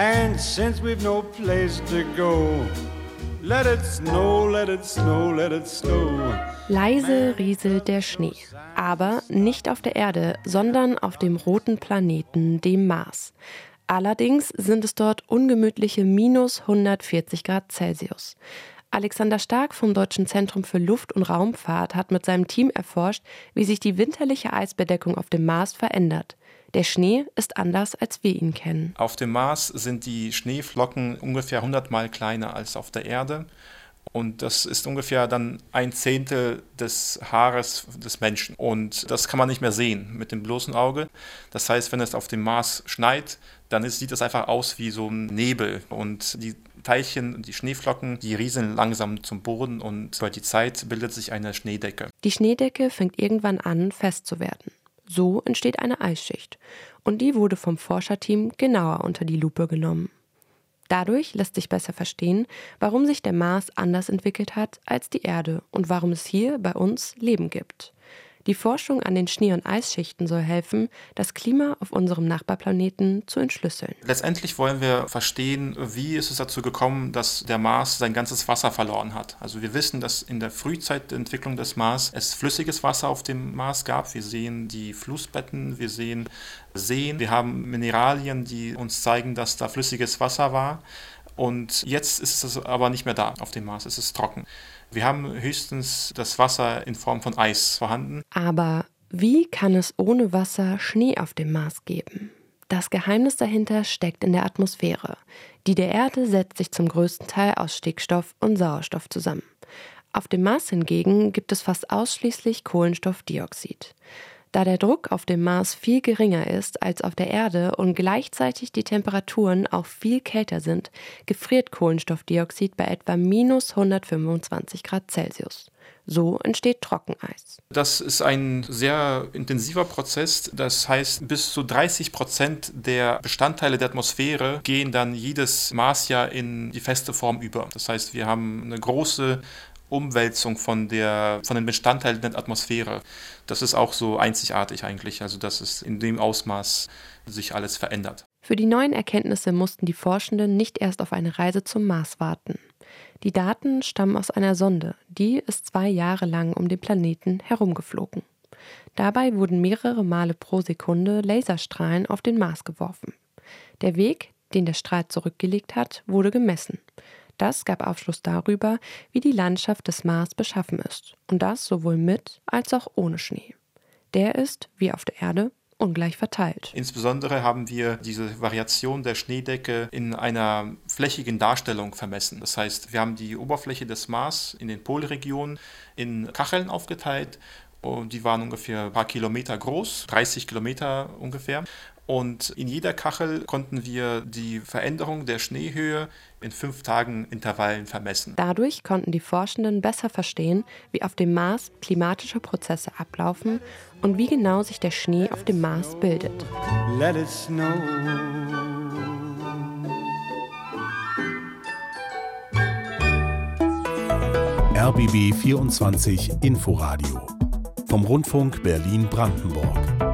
And since we've no place to go, let it snow, let it snow, let it snow. Leise rieselt der Schnee, aber nicht auf der Erde, sondern auf dem roten Planeten, dem Mars. Allerdings sind es dort ungemütliche minus 140 Grad Celsius. Alexander Stark vom Deutschen Zentrum für Luft- und Raumfahrt hat mit seinem Team erforscht, wie sich die winterliche Eisbedeckung auf dem Mars verändert. Der Schnee ist anders, als wir ihn kennen. Auf dem Mars sind die Schneeflocken ungefähr 100 Mal kleiner als auf der Erde. Und das ist ungefähr dann ein Zehntel des Haares des Menschen. Und das kann man nicht mehr sehen mit dem bloßen Auge. Das heißt, wenn es auf dem Mars schneit, dann ist, sieht es einfach aus wie so ein Nebel. Und die Teilchen, die Schneeflocken, die rieseln langsam zum Boden und über die Zeit bildet sich eine Schneedecke. Die Schneedecke fängt irgendwann an, fest zu werden. So entsteht eine Eisschicht. Und die wurde vom Forscherteam genauer unter die Lupe genommen. Dadurch lässt sich besser verstehen, warum sich der Mars anders entwickelt hat als die Erde und warum es hier bei uns Leben gibt. Die Forschung an den Schnee- und Eisschichten soll helfen, das Klima auf unserem Nachbarplaneten zu entschlüsseln. Letztendlich wollen wir verstehen, wie ist es dazu gekommen, dass der Mars sein ganzes Wasser verloren hat. Also wir wissen, dass in der Frühzeit der Entwicklung des Mars es flüssiges Wasser auf dem Mars gab. Wir sehen die Flussbetten, wir sehen Seen, wir haben Mineralien, die uns zeigen, dass da flüssiges Wasser war. Und jetzt ist es aber nicht mehr da auf dem Mars, es ist trocken. Wir haben höchstens das Wasser in Form von Eis vorhanden. Aber wie kann es ohne Wasser Schnee auf dem Mars geben? Das Geheimnis dahinter steckt in der Atmosphäre. Die der Erde setzt sich zum größten Teil aus Stickstoff und Sauerstoff zusammen. Auf dem Mars hingegen gibt es fast ausschließlich Kohlenstoffdioxid. Da der Druck auf dem Mars viel geringer ist als auf der Erde und gleichzeitig die Temperaturen auch viel kälter sind, gefriert Kohlenstoffdioxid bei etwa minus 125 Grad Celsius. So entsteht Trockeneis. Das ist ein sehr intensiver Prozess. Das heißt, bis zu 30 Prozent der Bestandteile der Atmosphäre gehen dann jedes Marsjahr in die feste Form über. Das heißt, wir haben eine große Umwälzung von, der, von den Bestandteilen der Atmosphäre. Das ist auch so einzigartig eigentlich, also dass es in dem Ausmaß sich alles verändert. Für die neuen Erkenntnisse mussten die Forschenden nicht erst auf eine Reise zum Mars warten. Die Daten stammen aus einer Sonde, die ist zwei Jahre lang um den Planeten herumgeflogen. Dabei wurden mehrere Male pro Sekunde Laserstrahlen auf den Mars geworfen. Der Weg, den der Strahl zurückgelegt hat, wurde gemessen. Das gab Aufschluss darüber, wie die Landschaft des Mars beschaffen ist. Und das sowohl mit als auch ohne Schnee. Der ist, wie auf der Erde, ungleich verteilt. Insbesondere haben wir diese Variation der Schneedecke in einer flächigen Darstellung vermessen. Das heißt, wir haben die Oberfläche des Mars in den Polregionen in Kacheln aufgeteilt. Und die waren ungefähr ein paar Kilometer groß, 30 Kilometer ungefähr. Und in jeder Kachel konnten wir die Veränderung der Schneehöhe in fünf Tagen Intervallen vermessen. Dadurch konnten die Forschenden besser verstehen, wie auf dem Mars klimatische Prozesse ablaufen und wie genau sich der Schnee auf dem Mars bildet. Let it snow. RBB 24 Inforadio vom Rundfunk Berlin-Brandenburg.